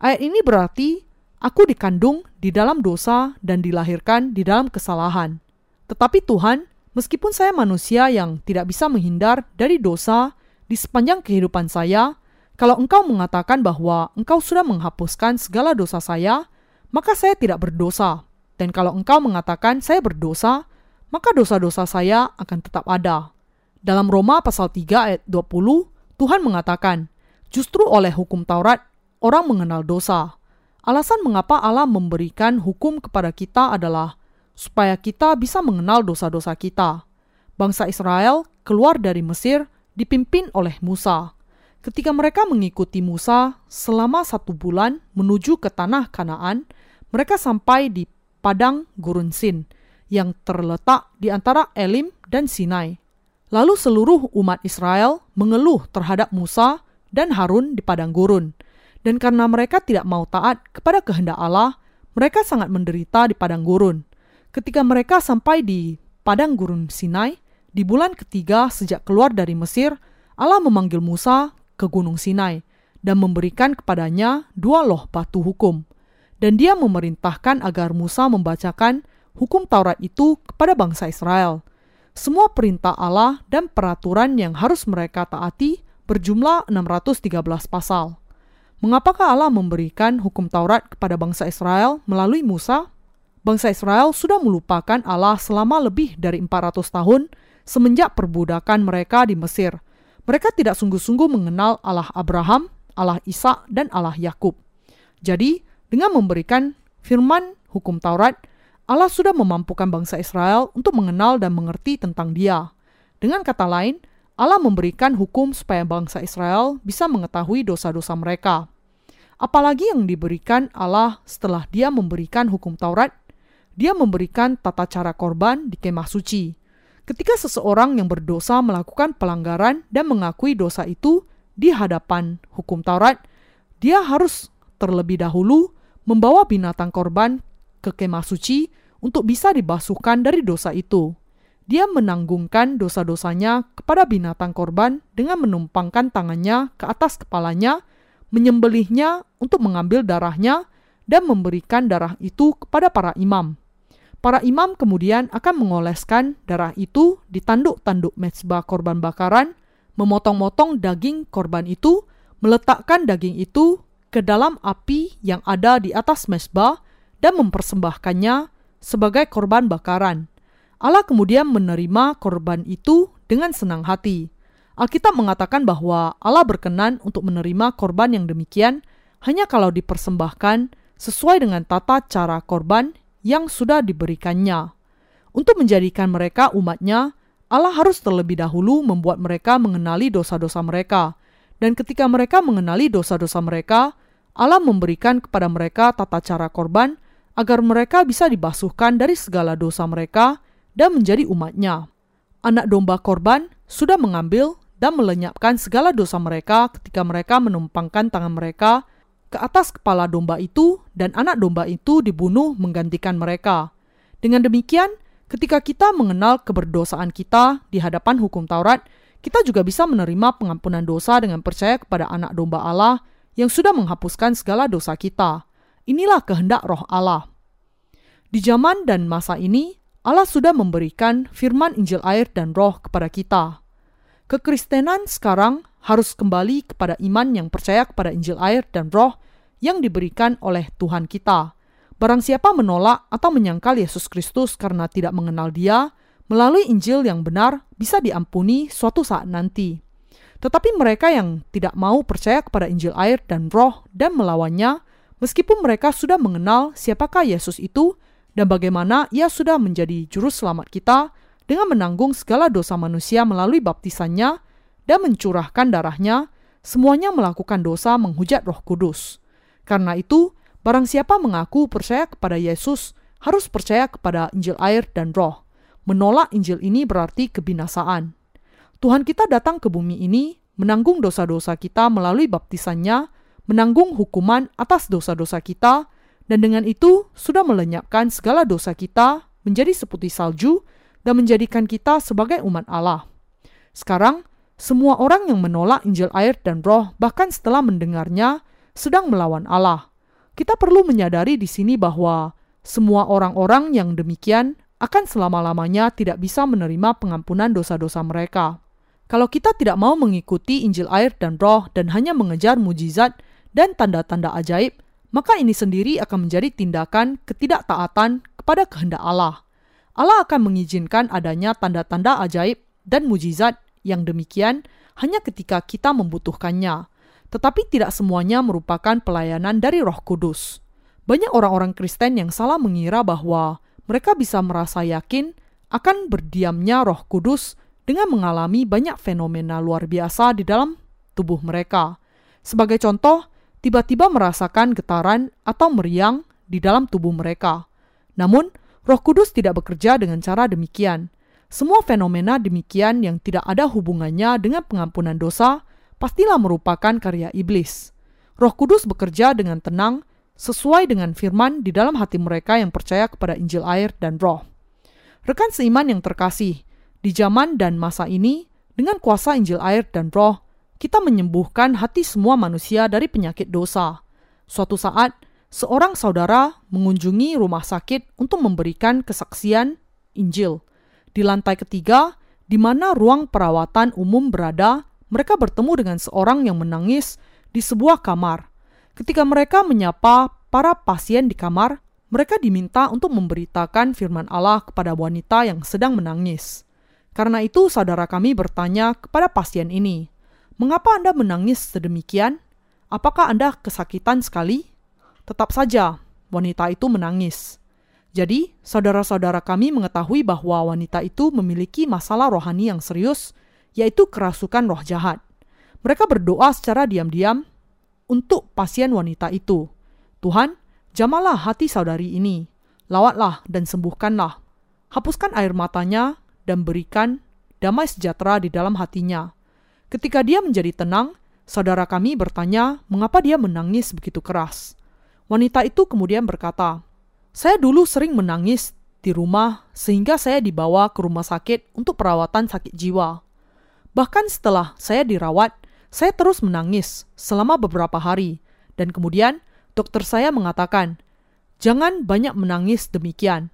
Ayat ini berarti aku dikandung di dalam dosa dan dilahirkan di dalam kesalahan. Tetapi Tuhan Meskipun saya manusia yang tidak bisa menghindar dari dosa di sepanjang kehidupan saya, kalau engkau mengatakan bahwa engkau sudah menghapuskan segala dosa saya, maka saya tidak berdosa. Dan kalau engkau mengatakan saya berdosa, maka dosa-dosa saya akan tetap ada. Dalam Roma pasal 3 ayat 20, Tuhan mengatakan, justru oleh hukum Taurat, orang mengenal dosa. Alasan mengapa Allah memberikan hukum kepada kita adalah supaya kita bisa mengenal dosa-dosa kita. Bangsa Israel keluar dari Mesir dipimpin oleh Musa. Ketika mereka mengikuti Musa selama satu bulan menuju ke tanah Kanaan, mereka sampai di padang gurun Sin yang terletak di antara Elim dan Sinai. Lalu seluruh umat Israel mengeluh terhadap Musa dan Harun di padang gurun. Dan karena mereka tidak mau taat kepada kehendak Allah, mereka sangat menderita di padang gurun. Ketika mereka sampai di padang gurun Sinai, di bulan ketiga sejak keluar dari Mesir, Allah memanggil Musa ke gunung Sinai dan memberikan kepadanya dua loh batu hukum. Dan dia memerintahkan agar Musa membacakan hukum Taurat itu kepada bangsa Israel. Semua perintah Allah dan peraturan yang harus mereka taati berjumlah 613 pasal. Mengapakah Allah memberikan hukum Taurat kepada bangsa Israel melalui Musa? Bangsa Israel sudah melupakan Allah selama lebih dari 400 tahun semenjak perbudakan mereka di Mesir. Mereka tidak sungguh-sungguh mengenal Allah Abraham, Allah Isa, dan Allah Yakub. Jadi, dengan memberikan firman hukum Taurat, Allah sudah memampukan bangsa Israel untuk mengenal dan mengerti tentang Dia. Dengan kata lain, Allah memberikan hukum supaya bangsa Israel bisa mengetahui dosa-dosa mereka. Apalagi yang diberikan Allah setelah dia memberikan hukum Taurat, dia memberikan tata cara korban di kemah suci. Ketika seseorang yang berdosa melakukan pelanggaran dan mengakui dosa itu di hadapan hukum Taurat, dia harus terlebih dahulu membawa binatang korban ke kemah suci untuk bisa dibasuhkan dari dosa itu. Dia menanggungkan dosa-dosanya kepada binatang korban dengan menumpangkan tangannya ke atas kepalanya menyembelihnya untuk mengambil darahnya dan memberikan darah itu kepada para imam. Para imam kemudian akan mengoleskan darah itu di tanduk-tanduk mezbah korban bakaran, memotong-motong daging korban itu, meletakkan daging itu ke dalam api yang ada di atas mezbah dan mempersembahkannya sebagai korban bakaran. Allah kemudian menerima korban itu dengan senang hati. Alkitab mengatakan bahwa Allah berkenan untuk menerima korban yang demikian hanya kalau dipersembahkan sesuai dengan tata cara korban yang sudah diberikannya. Untuk menjadikan mereka umatnya, Allah harus terlebih dahulu membuat mereka mengenali dosa-dosa mereka. Dan ketika mereka mengenali dosa-dosa mereka, Allah memberikan kepada mereka tata cara korban agar mereka bisa dibasuhkan dari segala dosa mereka dan menjadi umatnya. Anak domba korban sudah mengambil dan melenyapkan segala dosa mereka ketika mereka menumpangkan tangan mereka ke atas kepala domba itu dan anak domba itu dibunuh menggantikan mereka. Dengan demikian, ketika kita mengenal keberdosaan kita di hadapan hukum Taurat, kita juga bisa menerima pengampunan dosa dengan percaya kepada anak domba Allah yang sudah menghapuskan segala dosa kita. Inilah kehendak roh Allah. Di zaman dan masa ini, Allah sudah memberikan firman Injil air dan roh kepada kita. Kekristenan sekarang harus kembali kepada iman yang percaya kepada Injil air dan roh yang diberikan oleh Tuhan kita. Barang siapa menolak atau menyangkal Yesus Kristus karena tidak mengenal dia, melalui Injil yang benar bisa diampuni suatu saat nanti. Tetapi mereka yang tidak mau percaya kepada Injil air dan roh dan melawannya, meskipun mereka sudah mengenal siapakah Yesus itu dan bagaimana ia sudah menjadi juru selamat kita, dengan menanggung segala dosa manusia melalui baptisannya dan mencurahkan darahnya, semuanya melakukan dosa menghujat roh kudus. Karena itu, barang siapa mengaku percaya kepada Yesus harus percaya kepada Injil air dan roh. Menolak Injil ini berarti kebinasaan. Tuhan kita datang ke bumi ini menanggung dosa-dosa kita melalui baptisannya, menanggung hukuman atas dosa-dosa kita, dan dengan itu sudah melenyapkan segala dosa kita menjadi seputih salju dan menjadikan kita sebagai umat Allah. Sekarang, semua orang yang menolak Injil air dan roh, bahkan setelah mendengarnya, sedang melawan Allah. Kita perlu menyadari di sini bahwa semua orang-orang yang demikian akan selama-lamanya tidak bisa menerima pengampunan dosa-dosa mereka. Kalau kita tidak mau mengikuti Injil air dan roh dan hanya mengejar mujizat dan tanda-tanda ajaib, maka ini sendiri akan menjadi tindakan ketidaktaatan kepada kehendak Allah. Allah akan mengizinkan adanya tanda-tanda ajaib dan mujizat yang demikian hanya ketika kita membutuhkannya, tetapi tidak semuanya merupakan pelayanan dari Roh Kudus. Banyak orang-orang Kristen yang salah mengira bahwa mereka bisa merasa yakin akan berdiamnya Roh Kudus dengan mengalami banyak fenomena luar biasa di dalam tubuh mereka. Sebagai contoh, tiba-tiba merasakan getaran atau meriang di dalam tubuh mereka. Namun, Roh Kudus tidak bekerja dengan cara demikian. Semua fenomena demikian yang tidak ada hubungannya dengan pengampunan dosa pastilah merupakan karya iblis. Roh Kudus bekerja dengan tenang sesuai dengan firman di dalam hati mereka yang percaya kepada Injil air dan Roh. Rekan seiman yang terkasih, di zaman dan masa ini, dengan kuasa Injil air dan Roh, kita menyembuhkan hati semua manusia dari penyakit dosa. Suatu saat, seorang saudara mengunjungi rumah sakit untuk memberikan kesaksian Injil. Di lantai ketiga, di mana ruang perawatan umum berada, mereka bertemu dengan seorang yang menangis di sebuah kamar. Ketika mereka menyapa para pasien di kamar, mereka diminta untuk memberitakan firman Allah kepada wanita yang sedang menangis. Karena itu, saudara kami bertanya kepada pasien ini, "Mengapa Anda menangis sedemikian? Apakah Anda kesakitan sekali?" Tetap saja, wanita itu menangis. Jadi, saudara-saudara kami mengetahui bahwa wanita itu memiliki masalah rohani yang serius, yaitu kerasukan roh jahat. Mereka berdoa secara diam-diam untuk pasien wanita itu. Tuhan, jamalah hati saudari ini, lawatlah dan sembuhkanlah. Hapuskan air matanya dan berikan damai sejahtera di dalam hatinya. Ketika dia menjadi tenang, saudara kami bertanya mengapa dia menangis begitu keras. Wanita itu kemudian berkata, saya dulu sering menangis di rumah sehingga saya dibawa ke rumah sakit untuk perawatan sakit jiwa. Bahkan setelah saya dirawat, saya terus menangis selama beberapa hari dan kemudian dokter saya mengatakan, "Jangan banyak menangis demikian."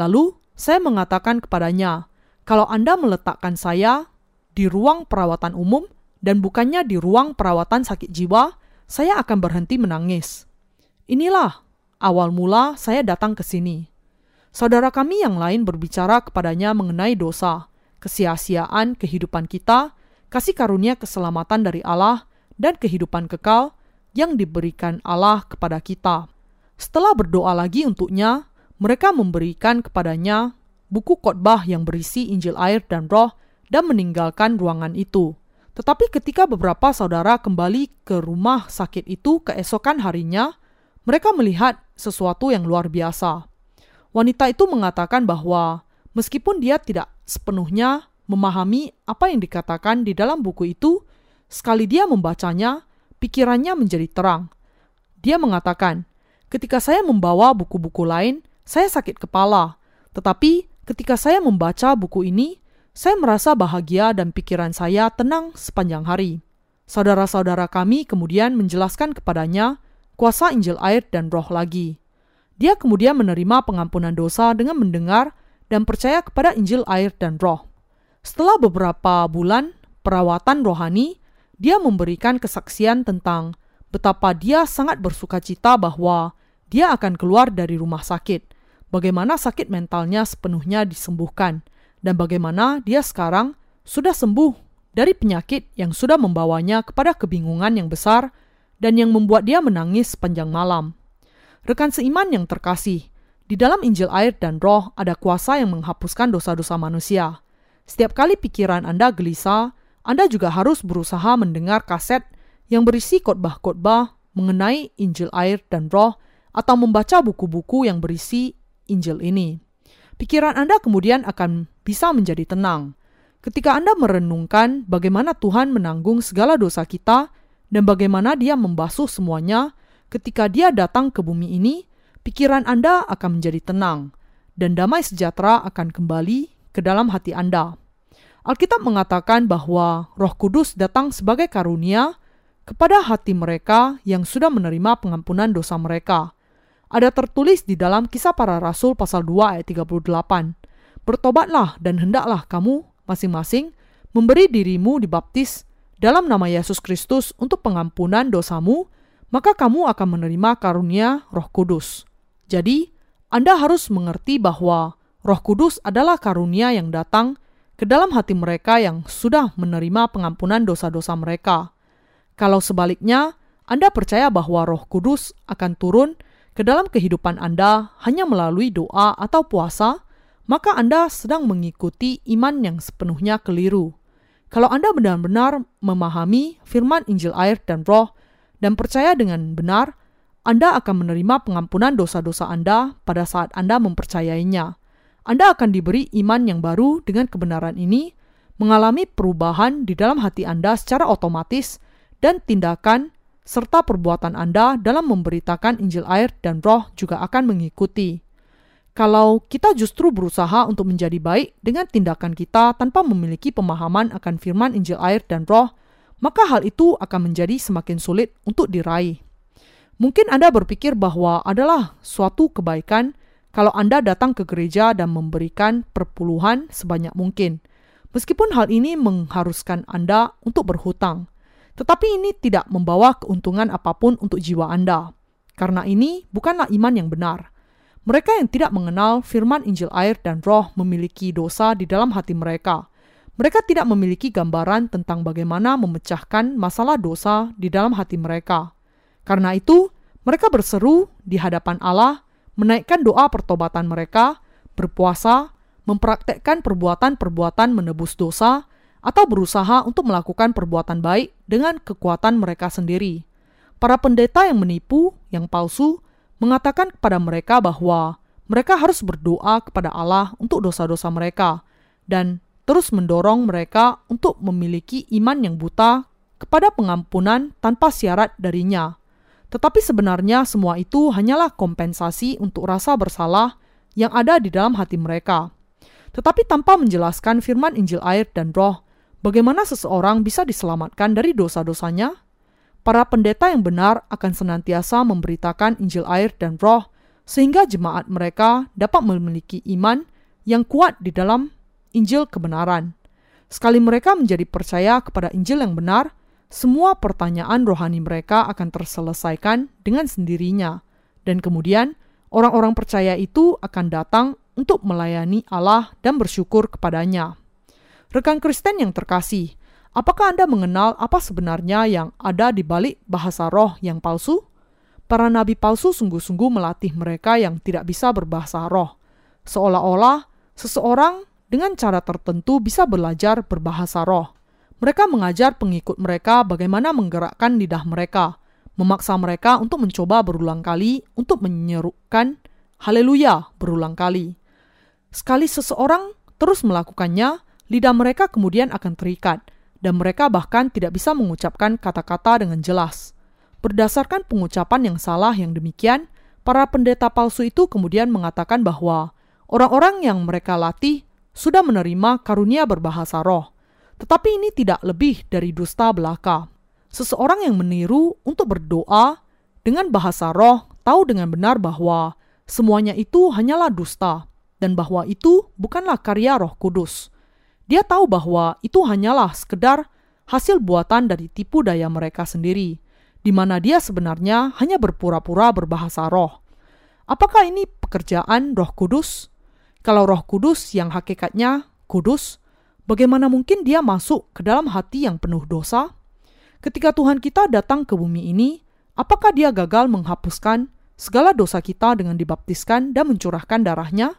Lalu saya mengatakan kepadanya, "Kalau Anda meletakkan saya di ruang perawatan umum dan bukannya di ruang perawatan sakit jiwa, saya akan berhenti menangis." Inilah awal mula saya datang ke sini. Saudara kami yang lain berbicara kepadanya mengenai dosa, kesia-siaan kehidupan kita, kasih karunia keselamatan dari Allah, dan kehidupan kekal yang diberikan Allah kepada kita. Setelah berdoa lagi untuknya, mereka memberikan kepadanya buku khotbah yang berisi Injil air dan roh dan meninggalkan ruangan itu. Tetapi ketika beberapa saudara kembali ke rumah sakit itu keesokan harinya, mereka melihat sesuatu yang luar biasa. Wanita itu mengatakan bahwa meskipun dia tidak sepenuhnya memahami apa yang dikatakan di dalam buku itu, sekali dia membacanya, pikirannya menjadi terang. Dia mengatakan, "Ketika saya membawa buku-buku lain, saya sakit kepala, tetapi ketika saya membaca buku ini, saya merasa bahagia dan pikiran saya tenang sepanjang hari." Saudara-saudara kami kemudian menjelaskan kepadanya kuasa Injil air dan roh lagi. Dia kemudian menerima pengampunan dosa dengan mendengar dan percaya kepada Injil air dan roh. Setelah beberapa bulan perawatan rohani, dia memberikan kesaksian tentang betapa dia sangat bersuka cita bahwa dia akan keluar dari rumah sakit, bagaimana sakit mentalnya sepenuhnya disembuhkan, dan bagaimana dia sekarang sudah sembuh dari penyakit yang sudah membawanya kepada kebingungan yang besar dan yang membuat dia menangis sepanjang malam. Rekan seiman yang terkasih, di dalam Injil air dan roh ada kuasa yang menghapuskan dosa-dosa manusia. Setiap kali pikiran Anda gelisah, Anda juga harus berusaha mendengar kaset yang berisi khotbah-khotbah mengenai Injil air dan roh atau membaca buku-buku yang berisi Injil ini. Pikiran Anda kemudian akan bisa menjadi tenang. Ketika Anda merenungkan bagaimana Tuhan menanggung segala dosa kita dan bagaimana dia membasuh semuanya ketika dia datang ke bumi ini, pikiran Anda akan menjadi tenang, dan damai sejahtera akan kembali ke dalam hati Anda. Alkitab mengatakan bahwa Roh Kudus datang sebagai karunia kepada hati mereka yang sudah menerima pengampunan dosa mereka. Ada tertulis di dalam kisah para rasul pasal 2 ayat 38. Bertobatlah dan hendaklah kamu masing-masing memberi dirimu dibaptis dalam nama Yesus Kristus untuk pengampunan dosamu, maka kamu akan menerima karunia Roh Kudus. Jadi, Anda harus mengerti bahwa Roh Kudus adalah karunia yang datang ke dalam hati mereka yang sudah menerima pengampunan dosa-dosa mereka. Kalau sebaliknya, Anda percaya bahwa Roh Kudus akan turun ke dalam kehidupan Anda hanya melalui doa atau puasa, maka Anda sedang mengikuti iman yang sepenuhnya keliru. Kalau Anda benar-benar memahami firman Injil air dan roh dan percaya dengan benar, Anda akan menerima pengampunan dosa-dosa Anda pada saat Anda mempercayainya. Anda akan diberi iman yang baru dengan kebenaran ini, mengalami perubahan di dalam hati Anda secara otomatis, dan tindakan serta perbuatan Anda dalam memberitakan Injil air dan roh juga akan mengikuti. Kalau kita justru berusaha untuk menjadi baik dengan tindakan kita tanpa memiliki pemahaman akan firman Injil air dan roh, maka hal itu akan menjadi semakin sulit untuk diraih. Mungkin Anda berpikir bahwa adalah suatu kebaikan kalau Anda datang ke gereja dan memberikan perpuluhan sebanyak mungkin. Meskipun hal ini mengharuskan Anda untuk berhutang, tetapi ini tidak membawa keuntungan apa pun untuk jiwa Anda. Karena ini bukanlah iman yang benar. Mereka yang tidak mengenal firman Injil air dan roh memiliki dosa di dalam hati mereka. Mereka tidak memiliki gambaran tentang bagaimana memecahkan masalah dosa di dalam hati mereka. Karena itu, mereka berseru di hadapan Allah, menaikkan doa pertobatan mereka, berpuasa, mempraktekkan perbuatan-perbuatan menebus dosa, atau berusaha untuk melakukan perbuatan baik dengan kekuatan mereka sendiri. Para pendeta yang menipu, yang palsu, mengatakan kepada mereka bahwa mereka harus berdoa kepada Allah untuk dosa-dosa mereka dan terus mendorong mereka untuk memiliki iman yang buta kepada pengampunan tanpa syarat darinya. Tetapi sebenarnya semua itu hanyalah kompensasi untuk rasa bersalah yang ada di dalam hati mereka tetapi tanpa menjelaskan firman Injil air dan roh, bagaimana seseorang bisa diselamatkan dari dosa-dosanya? Para pendeta yang benar akan senantiasa memberitakan Injil air dan roh, sehingga jemaat mereka dapat memiliki iman yang kuat di dalam Injil kebenaran. Sekali mereka menjadi percaya kepada Injil yang benar, semua pertanyaan rohani mereka akan terselesaikan dengan sendirinya, dan kemudian orang-orang percaya itu akan datang untuk melayani Allah dan bersyukur kepadanya. Rekan Kristen yang terkasih, apakah Anda mengenal apa sebenarnya yang ada di balik bahasa roh yang palsu? Para nabi palsu sungguh-sungguh melatih mereka yang tidak bisa berbahasa roh, seolah-olah seseorang dengan cara tertentu bisa belajar berbahasa roh. Mereka mengajar pengikut mereka bagaimana menggerakkan lidah mereka, memaksa mereka untuk mencoba berulang kali untuk menyerukan haleluya berulang kali. Sekali seseorang terus melakukannya, lidah mereka kemudian akan terikat, dan mereka bahkan tidak bisa mengucapkan kata-kata dengan jelas. Berdasarkan pengucapan yang salah yang demikian, para pendeta palsu itu kemudian mengatakan bahwa orang-orang yang mereka latih sudah menerima karunia berbahasa roh. Tetapi ini tidak lebih dari dusta belaka. Seseorang yang meniru untuk berdoa dengan bahasa roh tahu dengan benar bahwa semuanya itu hanyalah dusta dan bahwa itu bukanlah karya Roh Kudus. Dia tahu bahwa itu hanyalah sekedar hasil buatan dari tipu daya mereka sendiri, di mana dia sebenarnya hanya berpura-pura berbahasa roh. Apakah ini pekerjaan Roh Kudus? Kalau Roh Kudus yang hakikatnya kudus, bagaimana mungkin dia masuk ke dalam hati yang penuh dosa? Ketika Tuhan kita datang ke bumi ini, apakah dia gagal menghapuskan segala dosa kita dengan dibaptiskan dan mencurahkan darahnya?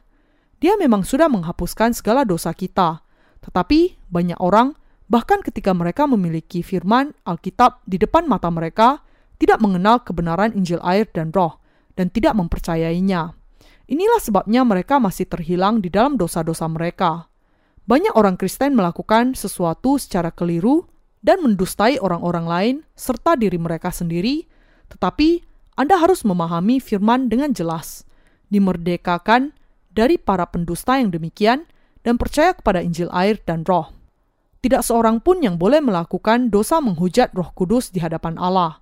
Dia memang sudah menghapuskan segala dosa kita. Tetapi banyak orang, bahkan ketika mereka memiliki firman Alkitab di depan mata mereka, tidak mengenal kebenaran Injil air dan roh, dan tidak mempercayainya. Inilah sebabnya mereka masih terhilang di dalam dosa-dosa mereka. Banyak orang Kristen melakukan sesuatu secara keliru dan mendustai orang-orang lain serta diri mereka sendiri, tetapi Anda harus memahami firman dengan jelas, dimerdekakan dari para pendusta yang demikian dan percaya kepada Injil air dan roh. Tidak seorang pun yang boleh melakukan dosa menghujat roh kudus di hadapan Allah.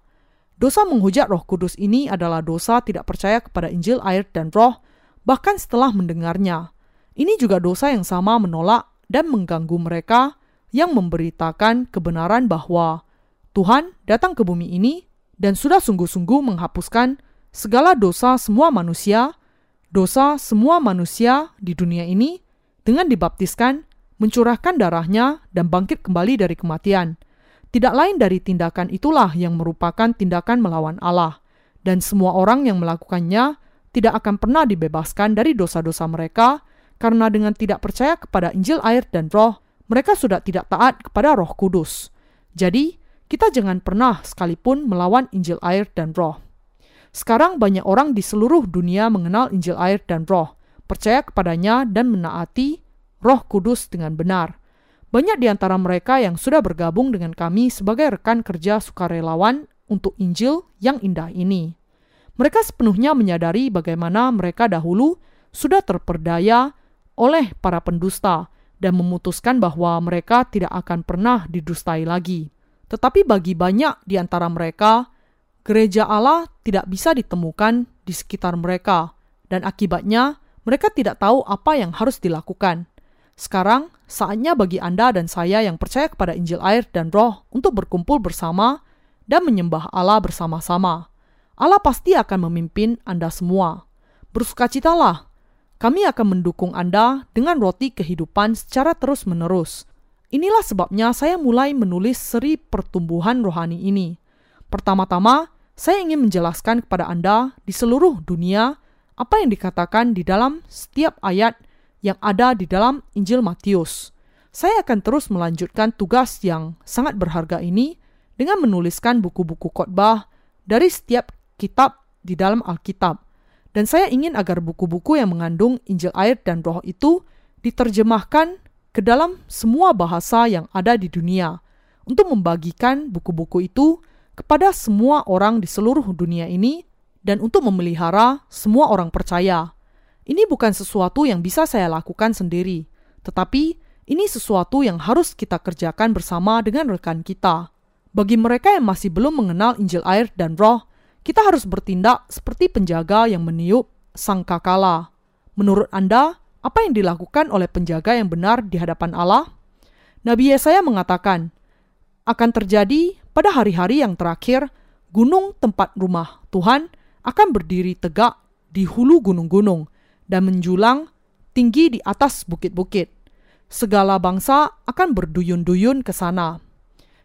Dosa menghujat roh kudus ini adalah dosa tidak percaya kepada Injil air dan roh, bahkan setelah mendengarnya. Ini juga dosa yang sama menolak dan mengganggu mereka yang memberitakan kebenaran bahwa Tuhan datang ke bumi ini dan sudah sungguh-sungguh menghapuskan segala dosa semua manusia dosa semua manusia di dunia ini dengan dibaptiskan, mencurahkan darahnya, dan bangkit kembali dari kematian. Tidak lain dari tindakan itulah yang merupakan tindakan melawan Allah, dan semua orang yang melakukannya tidak akan pernah dibebaskan dari dosa-dosa mereka, karena dengan tidak percaya kepada Injil air dan roh, mereka sudah tidak taat kepada roh kudus. Jadi, kita jangan pernah sekalipun melawan Injil air dan roh. Sekarang banyak orang di seluruh dunia mengenal Injil air dan roh, percaya kepadanya dan menaati roh kudus dengan benar. Banyak di antara mereka yang sudah bergabung dengan kami sebagai rekan kerja sukarelawan untuk Injil yang indah ini. Mereka sepenuhnya menyadari bagaimana mereka dahulu sudah terperdaya oleh para pendusta dan memutuskan bahwa mereka tidak akan pernah didustai lagi. Tetapi bagi banyak di antara mereka, gereja Allah tidak bisa ditemukan di sekitar mereka, dan akibatnya mereka tidak tahu apa yang harus dilakukan. Sekarang, saatnya bagi Anda dan saya yang percaya kepada Injil air dan roh untuk berkumpul bersama dan menyembah Allah bersama-sama. Allah pasti akan memimpin Anda semua. Bersukacitalah. Kami akan mendukung Anda dengan roti kehidupan secara terus-menerus. Inilah sebabnya saya mulai menulis seri pertumbuhan rohani ini. Pertama-tama, saya ingin menjelaskan kepada Anda di seluruh dunia apa yang dikatakan di dalam setiap ayat yang ada di dalam Injil Matius. Saya akan terus melanjutkan tugas yang sangat berharga ini dengan menuliskan buku-buku khotbah dari setiap kitab di dalam Alkitab. Dan saya ingin agar buku-buku yang mengandung Injil air dan roh itu diterjemahkan ke dalam semua bahasa yang ada di dunia untuk membagikan buku-buku itu kepada semua orang di seluruh dunia ini dan untuk memelihara semua orang percaya. Ini bukan sesuatu yang bisa saya lakukan sendiri, tetapi ini sesuatu yang harus kita kerjakan bersama dengan rekan kita. Bagi mereka yang masih belum mengenal Injil air dan roh, kita harus bertindak seperti penjaga yang meniup sang kakala. Menurut Anda, apa yang dilakukan oleh penjaga yang benar di hadapan Allah? Nabi Yesaya mengatakan, akan terjadi pada hari-hari yang terakhir, gunung tempat rumah Tuhan akan berdiri tegak di hulu gunung-gunung, dan menjulang tinggi di atas bukit-bukit. Segala bangsa akan berduyun-duyun ke sana.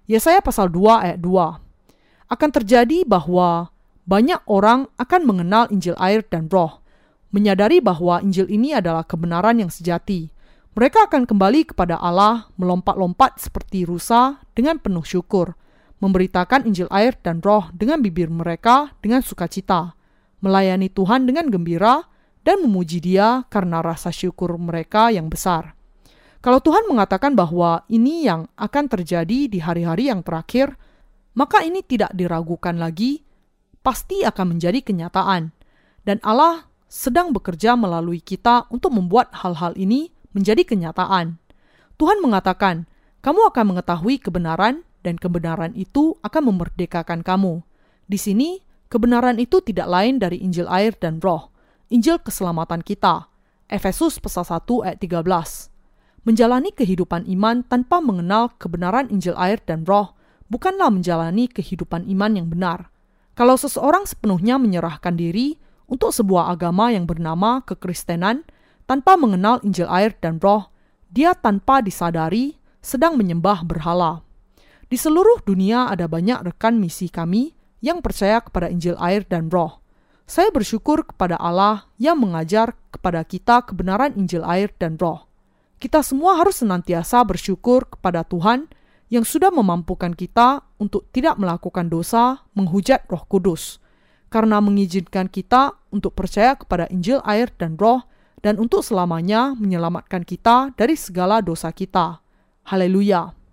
Yesaya pasal 2 ayat 2. Akan terjadi bahwa banyak orang akan mengenal Injil air dan roh, menyadari bahwa Injil ini adalah kebenaran yang sejati. Mereka akan kembali kepada Allah melompat-lompat seperti rusa dengan penuh syukur, memberitakan Injil air dan roh dengan bibir mereka dengan sukacita, melayani Tuhan dengan gembira, dan memuji Dia karena rasa syukur mereka yang besar. Kalau Tuhan mengatakan bahwa ini yang akan terjadi di hari-hari yang terakhir, maka ini tidak diragukan lagi, pasti akan menjadi kenyataan, dan Allah sedang bekerja melalui kita untuk membuat hal-hal ini menjadi kenyataan. Tuhan mengatakan, "Kamu akan mengetahui kebenaran, dan kebenaran itu akan memerdekakan kamu." Di sini, kebenaran itu tidak lain dari Injil air dan Roh. Injil keselamatan kita. Efesus pasal 1 ayat 13. Menjalani kehidupan iman tanpa mengenal kebenaran Injil air dan roh bukanlah menjalani kehidupan iman yang benar. Kalau seseorang sepenuhnya menyerahkan diri untuk sebuah agama yang bernama kekristenan tanpa mengenal Injil air dan roh, dia tanpa disadari sedang menyembah berhala. Di seluruh dunia ada banyak rekan misi kami yang percaya kepada Injil air dan roh. Saya bersyukur kepada Allah yang mengajar kepada kita kebenaran Injil air dan roh. Kita semua harus senantiasa bersyukur kepada Tuhan yang sudah memampukan kita untuk tidak melakukan dosa menghujat roh kudus, karena mengizinkan kita untuk percaya kepada Injil air dan roh dan untuk selamanya menyelamatkan kita dari segala dosa kita. Haleluya!